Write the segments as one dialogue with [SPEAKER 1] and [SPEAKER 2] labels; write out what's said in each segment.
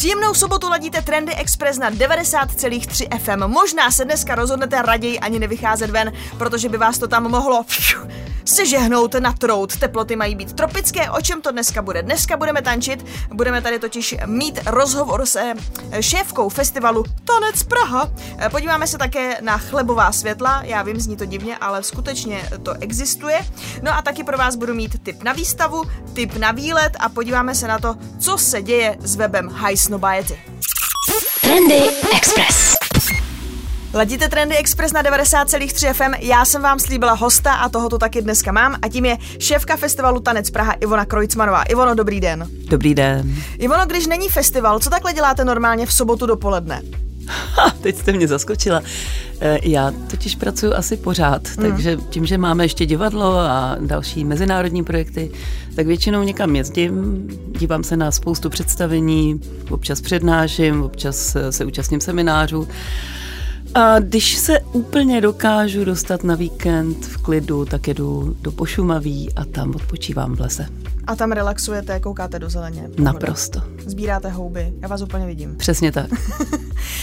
[SPEAKER 1] Příjemnou sobotu ladíte Trendy Express na 90,3 FM. Možná se dneska rozhodnete raději ani nevycházet ven, protože by vás to tam mohlo se žehnout na trout. Teploty mají být tropické. O čem to dneska bude? Dneska budeme tančit. Budeme tady totiž mít rozhovor se šéfkou festivalu Tanec Praha. Podíváme se také na chlebová světla. Já vím, zní to divně, ale skutečně to existuje. No a taky pro vás budu mít tip na výstavu, tip na výlet a podíváme se na to, co se děje s webem High Snobiety.
[SPEAKER 2] Trendy Express.
[SPEAKER 1] Ladíte Trendy Express na 90,3 FM. Já jsem vám slíbila hosta a toho tu taky dneska mám a tím je šéfka festivalu Tanec Praha Ivona Krojcmanová. Ivono, dobrý den.
[SPEAKER 3] Dobrý den.
[SPEAKER 1] Ivono, když není festival, co takhle děláte normálně v sobotu dopoledne?
[SPEAKER 3] Ha, teď jste mě zaskočila. Eh, já totiž pracuji asi pořád, hmm. takže tím, že máme ještě divadlo a další mezinárodní projekty, tak většinou někam jezdím, dívám se na spoustu představení, občas přednáším, občas se účastním seminářů. A když se úplně dokážu dostat na víkend v klidu, tak jedu do Pošumaví a tam odpočívám v lese.
[SPEAKER 1] A tam relaxujete, koukáte do zeleně. Pohoda.
[SPEAKER 3] Naprosto.
[SPEAKER 1] Sbíráte houby, já vás úplně vidím.
[SPEAKER 3] Přesně tak.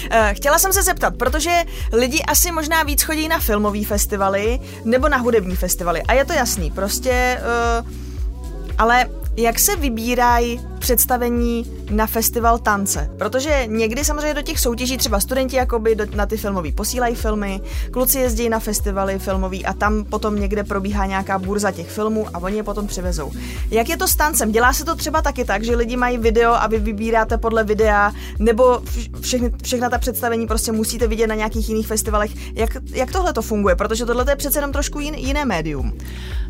[SPEAKER 1] Eh, Chtěla jsem se zeptat, protože lidi asi možná víc chodí na filmové festivaly nebo na hudební festivaly. A je to jasný, prostě... Uh, ale jak se vybírají představení na festival tance? Protože někdy samozřejmě do těch soutěží třeba studenti jakoby do, na ty filmový posílají filmy, kluci jezdí na festivaly filmový a tam potom někde probíhá nějaká burza těch filmů a oni je potom přivezou. Jak je to s tancem? Dělá se to třeba taky tak, že lidi mají video a vy vybíráte podle videa, nebo všechny, všechna ta představení prostě musíte vidět na nějakých jiných festivalech? Jak, jak tohle to funguje? Protože tohle je přece jenom trošku jin, jiné médium.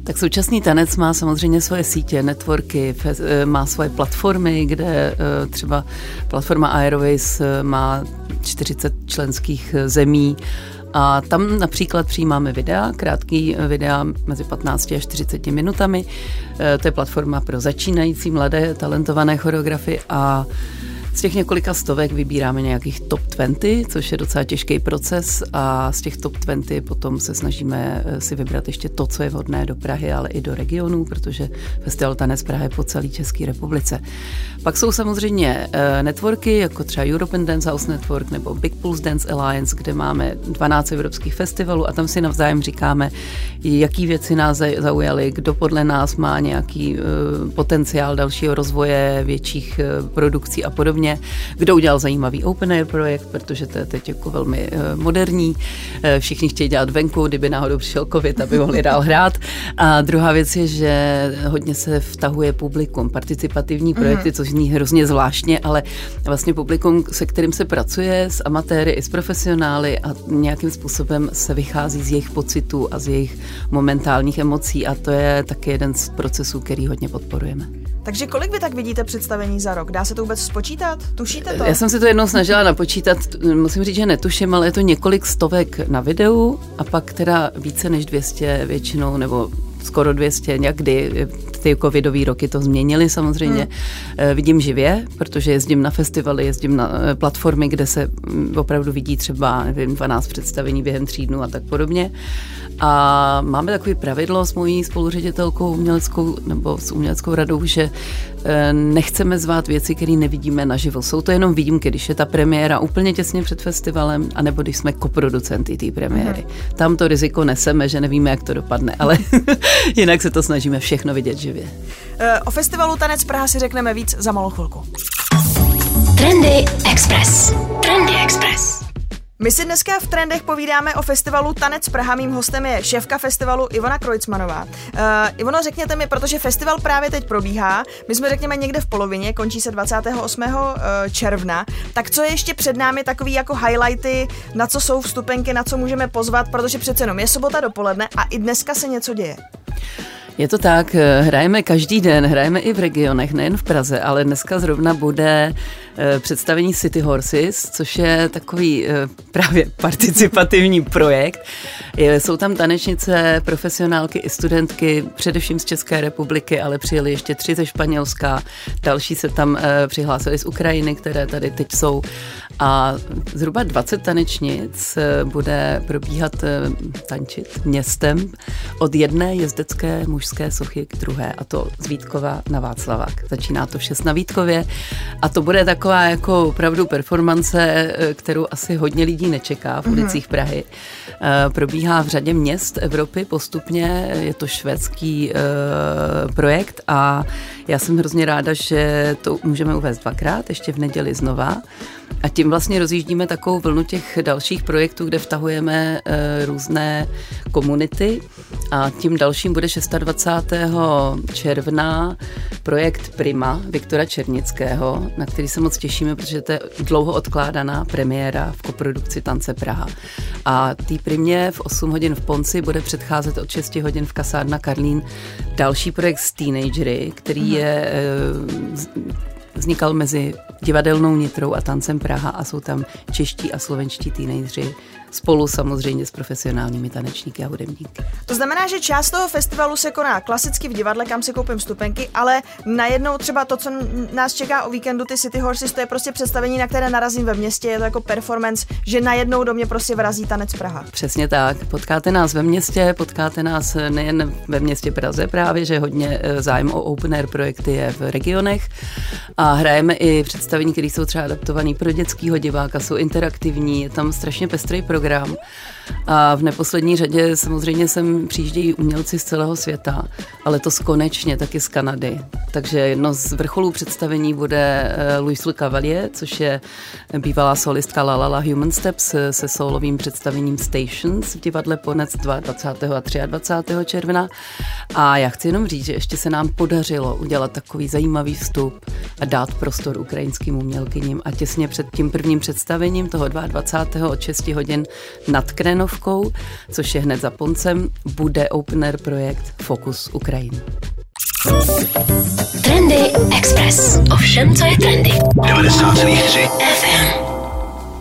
[SPEAKER 3] Tak současný tanec má samozřejmě svoje sítě, networky, fe- má svoje platformy, kde eh, třeba platforma Airways eh, má 40 členských eh, zemí a tam například přijímáme videa, krátký videa mezi 15 a 40 minutami. To je platforma pro začínající mladé talentované choreografy a z těch několika stovek vybíráme nějakých top 20, což je docela těžký proces a z těch top 20 potom se snažíme eh, si vybrat ještě to, co je vhodné do Prahy, ale i do regionů, protože Festival Tanec Praha je po celé České republice. Pak jsou samozřejmě eh, networky, jako třeba European Dance House Network nebo Big Pulse Dance Alliance, kde máme 12 evropských festivalů a tam si navzájem říkáme, jaký věci nás zaujaly, kdo podle nás má nějaký eh, potenciál dalšího rozvoje, větších produkcí a podobně podobně. Kdo udělal zajímavý open air projekt, protože to je teď jako velmi uh, moderní. Uh, všichni chtějí dělat venku, kdyby náhodou přišel covid, aby mohli dál hrát. A druhá věc je, že hodně se vtahuje publikum, participativní mhm. projekty, což zní hrozně zvláštně, ale vlastně publikum, se kterým se pracuje, s amatéry i s profesionály a nějakým způsobem se vychází z jejich pocitů a z jejich momentálních emocí a to je taky jeden z procesů, který hodně podporujeme.
[SPEAKER 1] Takže kolik vy tak vidíte představení za rok? Dá se to vůbec spočítat? Tušíte to?
[SPEAKER 3] Já jsem si to jednou snažila napočítat, musím říct, že netuším, ale je to několik stovek na videu a pak teda více než 200 většinou, nebo skoro 200 někdy. Ty covidové roky to změnily samozřejmě. Hmm. Vidím živě, protože jezdím na festivaly, jezdím na eh, platformy, kde se mm, opravdu vidí třeba nevím, 12 představení během tří dnů a tak podobně. A máme takový pravidlo s mojí spoluředitelkou uměleckou nebo s uměleckou radou, že eh, nechceme zvát věci, které nevidíme naživo. Jsou to jenom výjimky, když je ta premiéra úplně těsně před festivalem, anebo když jsme koproducenty té premiéry. Mm-hmm. Tam to riziko neseme, že nevíme, jak to dopadne, ale jinak se to snažíme všechno vidět živě.
[SPEAKER 1] Eh, o festivalu Tanec Praha si řekneme víc za malou chvilku.
[SPEAKER 2] Trendy Express. Trendy Express.
[SPEAKER 1] My si dneska v Trendech povídáme o festivalu Tanec Praha. Mým hostem je šéfka festivalu Ivona Krojcmanová. Uh, Ivono, řekněte mi, protože festival právě teď probíhá, my jsme řekněme někde v polovině, končí se 28. Eh, června, tak co je ještě před námi takový jako highlighty, na co jsou vstupenky, na co můžeme pozvat, protože přece jenom je sobota dopoledne a i dneska se něco děje.
[SPEAKER 3] Je to tak, hrajeme každý den, hrajeme i v regionech, nejen v Praze, ale dneska zrovna bude eh, představení City Horses, což je takový eh, právě participativní projekt. Jsou tam tanečnice, profesionálky i studentky, především z České republiky, ale přijeli ještě tři ze Španělska, další se tam přihlásili z Ukrajiny, které tady teď jsou. A zhruba 20 tanečnic bude probíhat tančit městem od jedné jezdecké mužské sochy k druhé, a to z Vítkova na Václavák. Začíná to vše na Vítkově a to bude taková jako opravdu performance, eh, kterou asi hodně lidí nečeká v mhm. ulicích Prahy. Eh, probíhá v řadě měst Evropy postupně, je to švédský eh, projekt a já jsem hrozně ráda, že to můžeme uvést dvakrát, ještě v neděli znova. A tím vlastně rozjíždíme takovou vlnu těch dalších projektů, kde vtahujeme e, různé komunity. A tím dalším bude 26. června projekt Prima Viktora Černického, na který se moc těšíme, protože to je dlouho odkládaná premiéra v koprodukci Tance Praha. A tý Primě v 8 hodin v Ponci bude předcházet od 6 hodin v kasárna Karlín další projekt s teenagery, který mhm. je e, vznikal mezi divadelnou nitrou a tancem Praha a jsou tam čeští a slovenští teenageři spolu samozřejmě s profesionálními tanečníky a hudebníky.
[SPEAKER 1] To znamená, že část toho festivalu se koná klasicky v divadle, kam si koupím stupenky, ale najednou třeba to, co nás čeká o víkendu, ty City Horses, to je prostě představení, na které narazím ve městě, je to jako performance, že najednou do mě prostě vrazí tanec Praha.
[SPEAKER 3] Přesně tak. Potkáte nás ve městě, potkáte nás nejen ve městě Praze právě, že hodně eh, zájem o open air projekty je v regionech a hrajeme i představení, které jsou třeba adaptované pro dětského diváka, jsou interaktivní, je tam strašně pestrý program program. A v neposlední řadě samozřejmě sem přijíždějí umělci z celého světa, ale to konečně taky z Kanady. Takže jedno z vrcholů představení bude eh, Louis Le Cavalier, což je bývalá solistka La La La Human Steps se solovým představením Stations v divadle Ponec 22. a 23. června. A já chci jenom říct, že ještě se nám podařilo udělat takový zajímavý vstup a dát prostor ukrajinským umělkyním. A těsně před tím prvním představením toho 22. od 6 hodin nad Krenovkou, což je hned za Poncem, bude opener projekt Focus Ukrajina.
[SPEAKER 2] Trendy Express. Ovšem, co je trendy. 90,3 FM.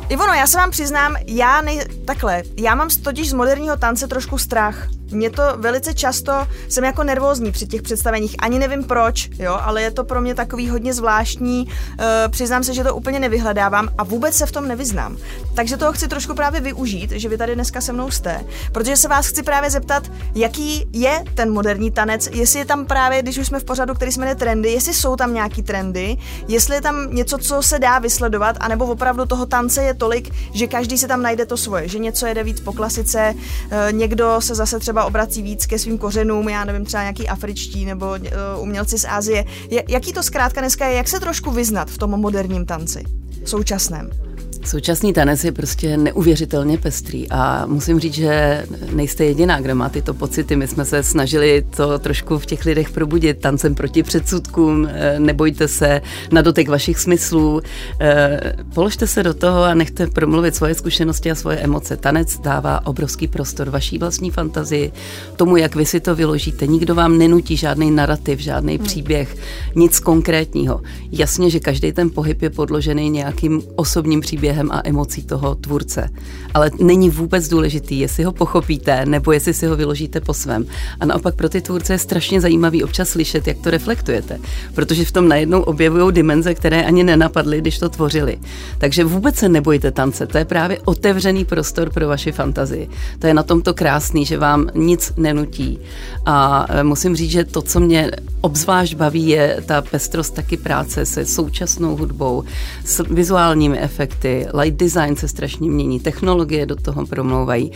[SPEAKER 1] Ivono, já se vám přiznám, já nej... takhle, já mám totiž z moderního tance trošku strach. Mě to velice často, jsem jako nervózní při těch představeních, ani nevím proč, jo, ale je to pro mě takový hodně zvláštní, uh, přiznám se, že to úplně nevyhledávám a vůbec se v tom nevyznám. Takže toho chci trošku právě využít, že vy tady dneska se mnou jste, protože se vás chci právě zeptat, jaký je ten moderní tanec, jestli je tam právě, když už jsme v pořadu, který se jmenuje trendy, jestli jsou tam nějaký trendy, jestli je tam něco, co se dá vysledovat, anebo opravdu toho tance je tolik, že každý si tam najde to svoje, že něco jede víc po klasice, uh, někdo se zase třeba třeba obrací víc ke svým kořenům, já nevím, třeba nějaký afričtí nebo uh, umělci z Ázie. Jaký to zkrátka dneska je, jak se trošku vyznat v tom moderním tanci, současném?
[SPEAKER 3] Současný tanec je prostě neuvěřitelně pestrý a musím říct, že nejste jediná, kdo má tyto pocity. My jsme se snažili to trošku v těch lidech probudit tancem proti předsudkům, eh, nebojte se na dotek vašich smyslů, eh, položte se do toho a nechte promluvit svoje zkušenosti a svoje emoce. Tanec dává obrovský prostor vaší vlastní fantazii, tomu, jak vy si to vyložíte. Nikdo vám nenutí žádný narrativ, žádný hmm. příběh, nic konkrétního. Jasně, že každý ten pohyb je podložený nějakým osobním příběhem příběhem a emocí toho tvůrce. Ale není vůbec důležitý, jestli ho pochopíte, nebo jestli si ho vyložíte po svém. A naopak pro ty tvůrce je strašně zajímavý občas slyšet, jak to reflektujete, protože v tom najednou objevují dimenze, které ani nenapadly, když to tvořili. Takže vůbec se nebojte tance, to je právě otevřený prostor pro vaši fantazii. To je na tomto krásný, že vám nic nenutí. A e, musím říct, že to, co mě obzvlášť baví, je ta pestrost taky práce se současnou hudbou, s vizuálními efekty, light design se strašně mění, technologie do toho promlouvají.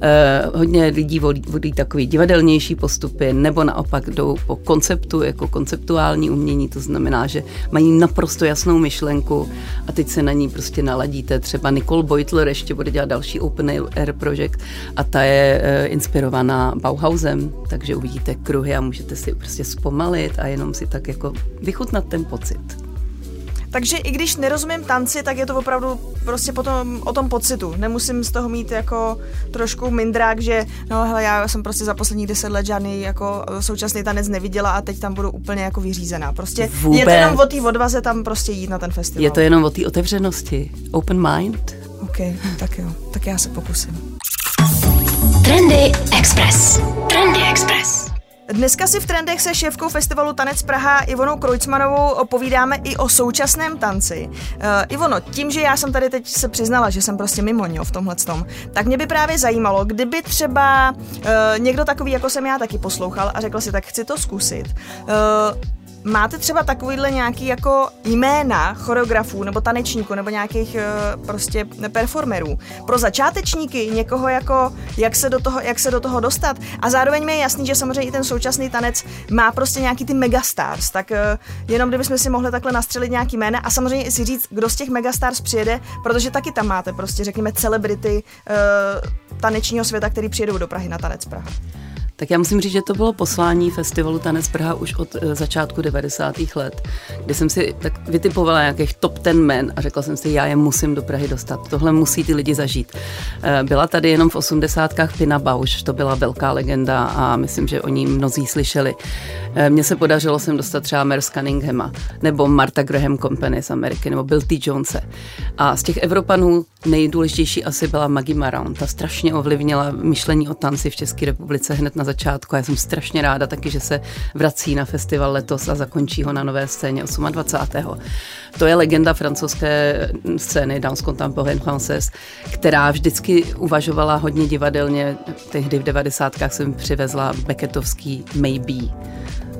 [SPEAKER 3] Eh, hodně lidí volí, volí takový divadelnější postupy, nebo naopak jdou po konceptu, jako konceptuální umění, to znamená, že mají naprosto jasnou myšlenku a teď se na ní prostě naladíte. Třeba Nicole Beutler ještě bude dělat další Open Air Project a ta je eh, inspirovaná Bauhausem, takže uvidíte kruhy a můžete si prostě zpomalit a jenom si tak jako vychutnat ten pocit.
[SPEAKER 1] Takže i když nerozumím tanci, tak je to opravdu prostě potom o tom pocitu. Nemusím z toho mít jako trošku mindrák, že no hele, já jsem prostě za posledních deset let žádný jako současný tanec neviděla a teď tam budu úplně jako vyřízená. Prostě Vůbec. je to jenom o té odvaze tam prostě jít na ten festival.
[SPEAKER 3] Je to jenom o té otevřenosti. Open mind.
[SPEAKER 1] OK, tak jo, tak já se pokusím.
[SPEAKER 2] Trendy Express. Trendy Express.
[SPEAKER 1] Dneska si v trendech se šéfkou festivalu Tanec Praha Ivonou Krojcmanovou povídáme i o současném tanci. Uh, Ivono, tím, že já jsem tady teď se přiznala, že jsem prostě mimo v tomhle tom, tak mě by právě zajímalo, kdyby třeba uh, někdo takový, jako jsem já, taky poslouchal a řekl si, tak chci to zkusit. Uh, Máte třeba takovýhle nějaký jako jména choreografů nebo tanečníků nebo nějakých uh, prostě performerů pro začátečníky, někoho jako jak se, do toho, jak se do toho dostat a zároveň mi je jasný, že samozřejmě i ten současný tanec má prostě nějaký ty megastars, tak uh, jenom kdybychom si mohli takhle nastřelit nějaký jména a samozřejmě si říct, kdo z těch megastars přijede, protože taky tam máte prostě řekněme celebrity uh, tanečního světa, který přijedou do Prahy na tanec Praha.
[SPEAKER 3] Tak já musím říct, že to bylo poslání festivalu Tanec Praha už od eh, začátku 90. let, kdy jsem si tak vytipovala nějakých top ten men a řekla jsem si, já je musím do Prahy dostat. Tohle musí ty lidi zažít. Eh, byla tady jenom v osmdesátkách Pina Bausch, to byla velká legenda a myslím, že o ní mnozí slyšeli. Eh, mně se podařilo sem dostat třeba Mer Cunninghama, nebo Marta Graham Company z Ameriky, nebo Bill T. Jonese. A z těch Evropanů nejdůležitější asi byla Maggie Maroon. Ta strašně ovlivnila myšlení o tanci v České republice hned na začátku. Já jsem strašně ráda taky, že se vrací na festival letos a zakončí ho na nové scéně 28. To je legenda francouzské scény Dans Contemporain Française, která vždycky uvažovala hodně divadelně. Tehdy v 90. jsem přivezla Beckettovský Maybe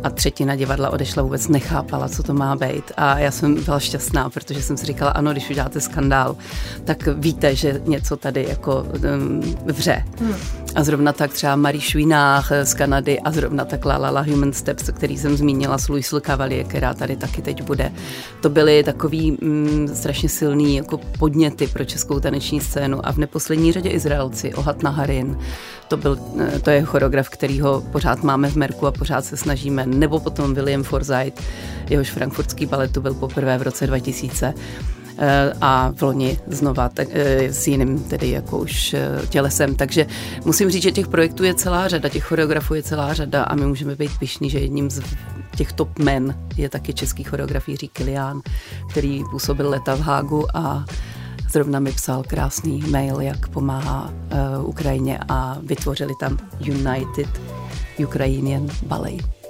[SPEAKER 3] a třetina divadla odešla, vůbec nechápala, co to má být. A já jsem byla šťastná, protože jsem si říkala, ano, když uděláte skandál, tak víte, že něco tady jako um, vře. Hmm. A zrovna tak třeba Marie Švinách z Kanady a zrovna tak La La La Human Steps, který jsem zmínila s Louis Cavalier, která tady taky teď bude. To byly takový mm, strašně silný jako podněty pro českou taneční scénu a v neposlední řadě Izraelci, Ohat Naharin, to, byl, eh, to je choreograf, kterýho pořád máme v Merku a pořád se snažíme. Nebo potom William Forsyth, jehož frankfurtský baletu byl poprvé v roce 2000 eh, a v loni znova tak, eh, s jiným tedy jako už tělesem. Takže musím říct, že těch projektů je celá řada, těch choreografů je celá řada a my můžeme být pišní, že jedním z těch top men je taky český choreograf Jiří Kilián, který působil leta v Hágu a Zrovna mi psal krásný mail, jak pomáhá Ukrajině a vytvořili tam United Ukrainian Ballet.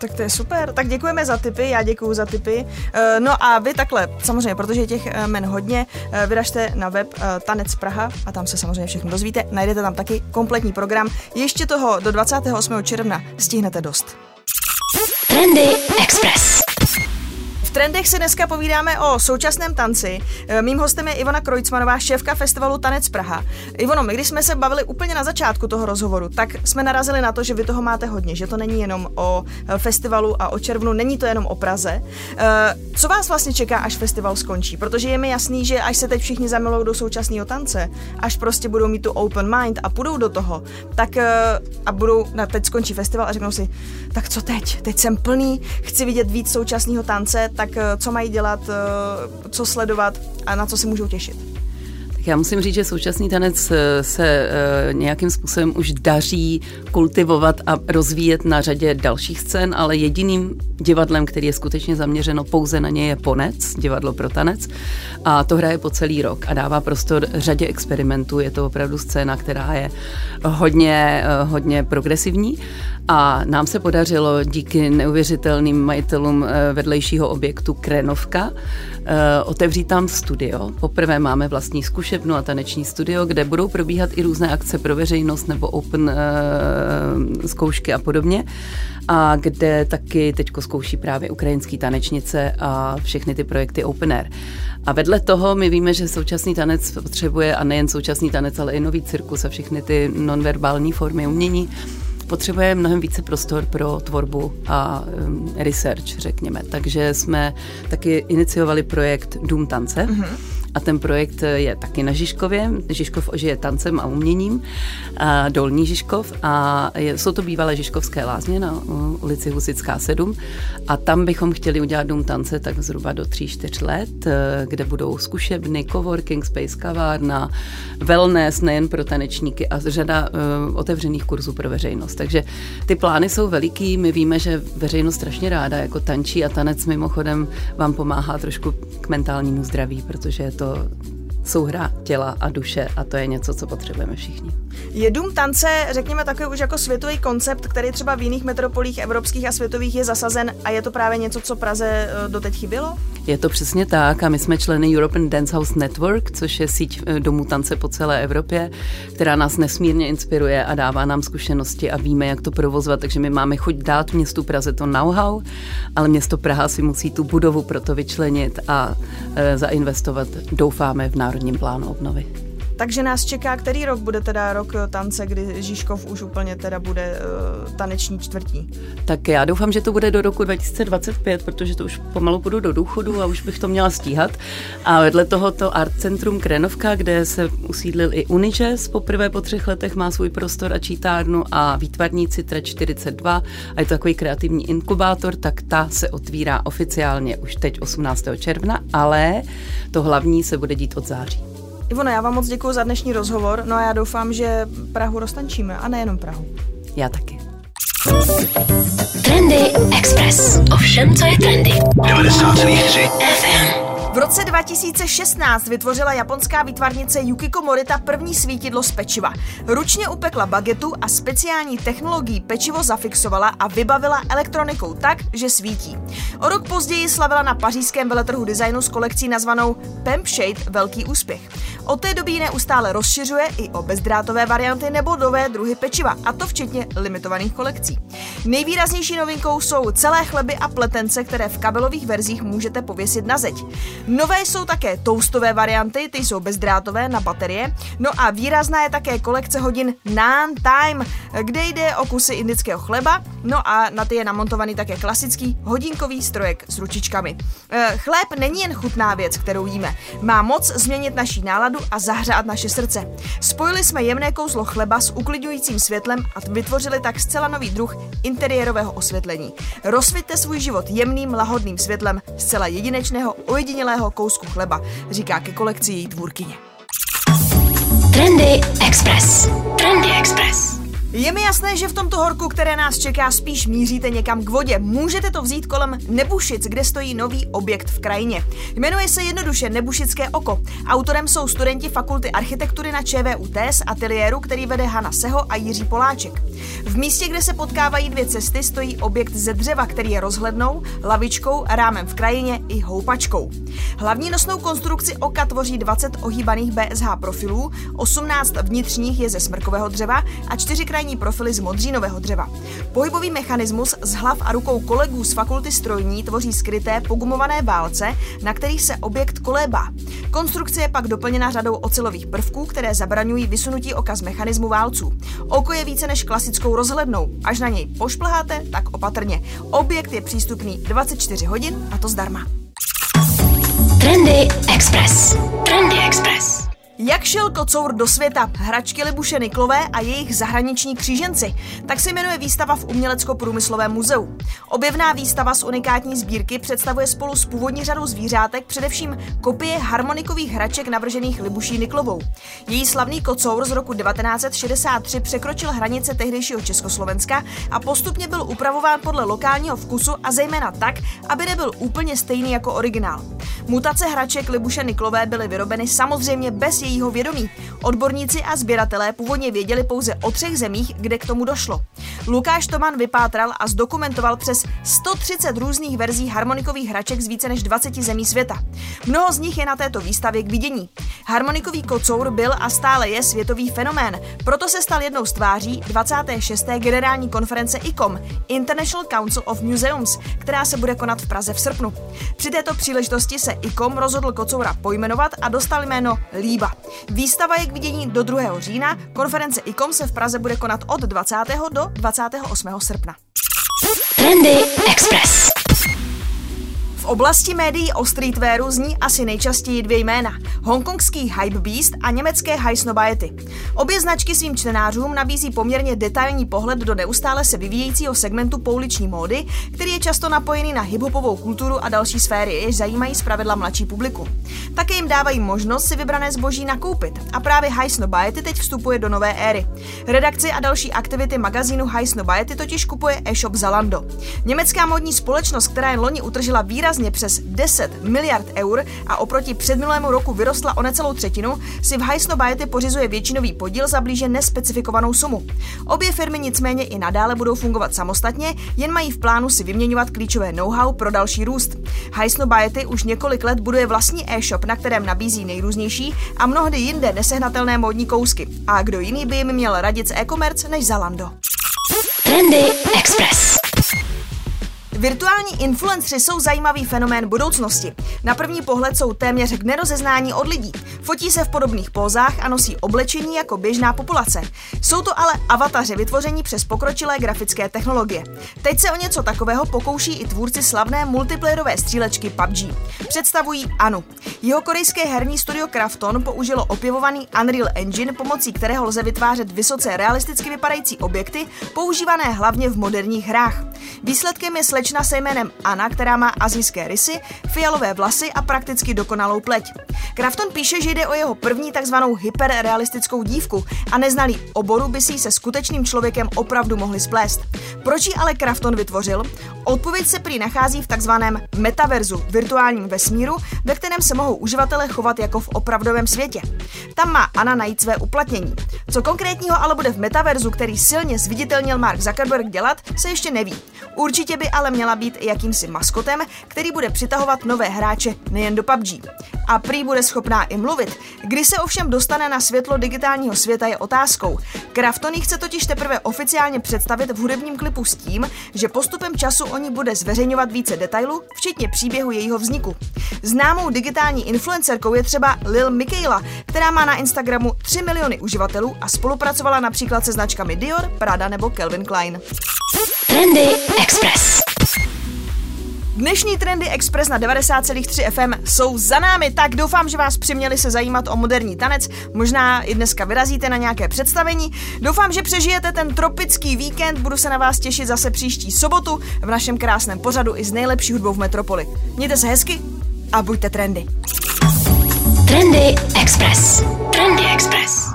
[SPEAKER 1] Tak to je super. Tak děkujeme za tipy, já děkuji za tipy. Eh, no a vy takhle, samozřejmě, protože těch eh, men hodně, vyražte na web Tanec Praha a tam se samozřejmě všechno dozvíte. Najdete tam taky kompletní program. Ještě toho do 28. června stihnete dost.
[SPEAKER 2] Trendy Express.
[SPEAKER 1] V trendech si dneska povídáme o současném tanci. E, mým hostem je Ivona Krojcmanová, šéfka festivalu Tanec Praha. Ivono, my když jsme se bavili úplně na začátku toho rozhovoru, tak jsme narazili na to, že vy toho máte hodně, že to není jenom o e, festivalu a o červnu, není to jenom o Praze. E, co vás vlastně čeká, až festival skončí? Protože je mi jasný, že až se teď všichni zamilou do současného tance, až prostě budou mít tu open mind a půjdou do toho, tak a budou, na teď skončí festival a řeknou si, tak co teď? Teď jsem plný, chci vidět víc současného tance, tak eh, co mají dělat, eh, co sledovat a na co se můžou těšit?
[SPEAKER 3] Tak já musím říct, že současný tanec eh, se nějakým způsobem už daří kultivovat a rozvíjet na řadě dalších scén, ale jediným divadlem, který je skutečně zaměřeno pouze na ně, je Ponec, divadlo pro tanec. A to hraje po celý rok a dává prostor řadě experimentů. Je to opravdu scéna, která je hodně, hodně progresivní a nám se podařilo díky neuvěřitelným majitelům eh, vedlejšího objektu Krenovka eh, otevřít tam studio. Poprvé máme vlastní zkušebnu a taneční studio, kde budou probíhat i různé akce pro veřejnost nebo open eh, zkoušky a podobně. A kde taky teď zkouší právě ukrajinský tanečnice a všechny ty projekty Open Air. A vedle toho my víme, že současný tanec potřebuje, a nejen současný tanec, ale i nový cirkus a všechny ty nonverbální formy umění, potřebuje mnohem více prostor pro tvorbu a um, research, řekněme. Takže jsme taky iniciovali projekt Dům tance, mm-hmm. A ten projekt je taky na Žižkově. Žižkov žije tancem a uměním, a Dolní Žižkov a je, jsou to bývalé Žižkovské lázně na ulici Husická 7 a tam bychom chtěli udělat dům tance tak zhruba do 3-4 let, eh, kde budou zkušebny, coworking space, kavárna, wellness nejen pro tanečníky a řada uh, otevřených kurzů pro veřejnost. Takže ty plány jsou veliký, my víme, že veřejnost strašně ráda jako tančí a tanec mimochodem vám pomáhá trošku k mentálnímu zdraví, protože je と souhra těla a duše a to je něco, co potřebujeme všichni.
[SPEAKER 1] Je dům tance, řekněme, takový už jako světový koncept, který třeba v jiných metropolích evropských a světových je zasazen a je to právě něco, co Praze eh, doteď chybělo?
[SPEAKER 3] Je to přesně tak a my jsme členy European Dance House Network, což je síť eh, domů tance po celé Evropě, která nás nesmírně inspiruje a dává nám zkušenosti a víme, jak to provozovat, takže my máme chuť dát městu Praze to know-how, ale město Praha si musí tu budovu pro to vyčlenit a e, zainvestovat, doufáme, v Národním plánu obnovy.
[SPEAKER 1] Takže nás čeká, který rok bude teda rok eh, tance, kdy Žižkov už úplně teda bude uh, taneční čtvrtí?
[SPEAKER 3] Tak já doufám, že to bude do roku 2025, protože to už pomalu půjdu do důchodu a už bych to měla stíhat. A vedle toho to Art Centrum Krenovka, kde se usídlil i Unižes, poprvé po třech letech má svůj prostor a čítárnu a výtvarní Citra 42 a je to takový kreativní inkubátor, tak ta se otvírá oficiálně už teď 18. června, ale to hlavní se bude dít od září.
[SPEAKER 1] Ivona, já vám moc děkuji za dnešní rozhovor, no a já doufám, že Prahu roztančíme a nejenom Prahu.
[SPEAKER 3] Já taky.
[SPEAKER 2] Trendy Express. Ovšem, co je trendy. 90,3 FM.
[SPEAKER 1] V roce 2016 vytvořila japonská výtvarnice Yukiko Morita první svítidlo z pečiva. Ručně upekla bagetu a speciální technologií pečivo zafixovala a vybavila elektronikou tak, že svítí. O rok později slavila na pařížském veletrhu designu s kolekcí nazvanou Pemp Shade velký úspěch. Od té doby neustále rozšiřuje i o bezdrátové varianty nebo nové druhy pečiva, a to včetně limitovaných kolekcí. Nejvýraznější novinkou jsou celé chleby a pletence, které v kabelových verzích můžete pověsit na zeď. Nové jsou také toastové varianty, ty jsou bezdrátové na baterie. No a výrazná je také kolekce hodin Nan Time, kde jde o kusy indického chleba, no a na ty je namontovaný také klasický hodinkový strojek s ručičkami. Eh, chléb není jen chutná věc, kterou jíme. Má moc změnit naší náladu a zahřát naše srdce. Spojili jsme jemné kouzlo chleba s uklidňujícím světlem a vytvořili tak zcela nový druh interiérového osvětlení. Rozsvěťte svůj život jemným, lahodným světlem zcela jedinečného, ojedinělého kousku chleba, říká ke kolekci její tvůrkyně.
[SPEAKER 2] Trendy Express. Trendy Express.
[SPEAKER 1] Je mi jasné, že v tomto horku, které nás čeká, spíš míříte někam k vodě. Můžete to vzít kolem Nebušic, kde stojí nový objekt v krajině. Jmenuje se jednoduše Nebušické oko. Autorem jsou studenti Fakulty architektury na ČVUT z ateliéru, který vede Hana Seho a Jiří Poláček. V místě, kde se potkávají dvě cesty, stojí objekt ze dřeva, který je rozhlednou, lavičkou, rámem v krajině i houpačkou. Hlavní nosnou konstrukci oka tvoří 20 ohýbaných BSH profilů, 18 vnitřních je ze smrkového dřeva a 4 krajní profily z modřínového dřeva. Pohybový mechanismus z hlav a rukou kolegů z fakulty strojní tvoří skryté pogumované válce, na kterých se objekt kolébá. Konstrukce je pak doplněna řadou ocelových prvků, které zabraňují vysunutí oka z mechanismu válců. Oko je více než klasickou rozhlednou. Až na něj pošplháte, tak opatrně. Objekt je přístupný 24 hodin a to zdarma.
[SPEAKER 2] Trendy Express. Trendy Express.
[SPEAKER 1] Jak šel kocour do světa? Hračky Libuše Niklové a jejich zahraniční kříženci. Tak se jmenuje výstava v Umělecko-průmyslovém muzeu. Objevná výstava z unikátní sbírky představuje spolu s původní řadou zvířátek především kopie harmonikových hraček navržených Libuší Niklovou. Její slavný kocour z roku 1963 překročil hranice tehdejšího Československa a postupně byl upravován podle lokálního vkusu a zejména tak, aby nebyl úplně stejný jako originál. Mutace hraček Libuše Niklové byly vyrobeny samozřejmě bez jejího vědomí. Odborníci a sběratelé původně věděli pouze o třech zemích, kde k tomu došlo. Lukáš Toman vypátral a zdokumentoval přes 130 různých verzí harmonikových hraček z více než 20 zemí světa. Mnoho z nich je na této výstavě k vidění. Harmonikový kocour byl a stále je světový fenomén, proto se stal jednou z tváří 26. generální konference ICOM, International Council of Museums, která se bude konat v Praze v srpnu. Při této příležitosti se ICOM rozhodl kocoura pojmenovat a dostal jméno Líba. Výstava je k vidění do 2. října, konference ICOM se v Praze bude konat od 20. do 28. srpna.
[SPEAKER 2] Trendy Express.
[SPEAKER 1] Oblasti médií o streetwearu zní asi nejčastěji dvě jména. Hongkongský Hypebeast a německé High Snobiety. Obě značky svým čtenářům nabízí poměrně detailní pohled do neustále se vyvíjejícího segmentu pouliční módy, který je často napojený na hiphopovou kulturu a další sféry, jež zajímají zpravidla mladší publiku. Také jim dávají možnost si vybrané zboží nakoupit a právě High Snobiety teď vstupuje do nové éry. Redakci a další aktivity magazínu High Snobiety totiž kupuje e-shop Zalando. Německá modní společnost, která jen loni utržila výrazně přes 10 miliard eur a oproti předminulému roku vyrostla o necelou třetinu, si v High Snobiety pořizuje většinový podíl za blíže nespecifikovanou sumu. Obě firmy nicméně i nadále budou fungovat samostatně, jen mají v plánu si vyměňovat klíčové know-how pro další růst. High Snobiety už několik let buduje vlastní e-shop, na kterém nabízí nejrůznější a mnohdy jinde nesehnatelné módní kousky. A kdo jiný by jim měl radit z e-commerce než Zalando?
[SPEAKER 2] Trendy Express.
[SPEAKER 1] Virtuální influencři jsou zajímavý fenomén budoucnosti. Na první pohled jsou téměř k nerozeznání od lidí. Fotí se v podobných pózách a nosí oblečení jako běžná populace. Jsou to ale avataři vytvoření přes pokročilé grafické technologie. Teď se o něco takového pokouší i tvůrci slavné multiplayerové střílečky PUBG. Představují Anu. Jeho korejské herní studio Krafton použilo opěvovaný Unreal Engine, pomocí kterého lze vytvářet vysoce realisticky vypadající objekty, používané hlavně v moderních hrách. Výsledkem je slečna se jménem Anna, která má azijské rysy, fialové vlasy a prakticky dokonalou pleť. Krafton píše, že jde o jeho první takzvanou hyperrealistickou dívku a neznalý oboru by si se skutečným člověkem opravdu mohli splést. Proč ji ale Krafton vytvořil? Odpověď se prý nachází v takzvaném metaverzu, virtuálním vesmíru, ve kterém se mohou uživatelé chovat jako v opravdovém světě. Tam má Anna najít své uplatnění. Co konkrétního ale bude v metaverzu, který silně zviditelnil Mark Zuckerberg dělat, se ještě neví. Určitě by ale měla být jakýmsi maskotem, který bude přitahovat nové hráče nejen do PUBG. A prý bude schopná i mluvit. Kdy se ovšem dostane na světlo digitálního světa je otázkou. Krafton chce totiž teprve oficiálně představit v hudebním klipu s tím, že postupem času o ní bude zveřejňovat více detailů, včetně příběhu jejího vzniku. Známou digitální influencerkou je třeba Lil Michaela, která má na Instagramu 3 miliony uživatelů a spolupracovala například se značkami Dior, Prada nebo Calvin Klein.
[SPEAKER 2] Trendy Express.
[SPEAKER 1] Dnešní Trendy Express na 90,3 FM jsou za námi, tak doufám, že vás přiměli se zajímat o moderní tanec. Možná i dneska vyrazíte na nějaké představení. Doufám, že přežijete ten tropický víkend. Budu se na vás těšit zase příští sobotu v našem krásném pořadu i s nejlepší hudbou v metropoli. Mějte se hezky a buďte trendy.
[SPEAKER 2] Trendy Express. Trendy Express.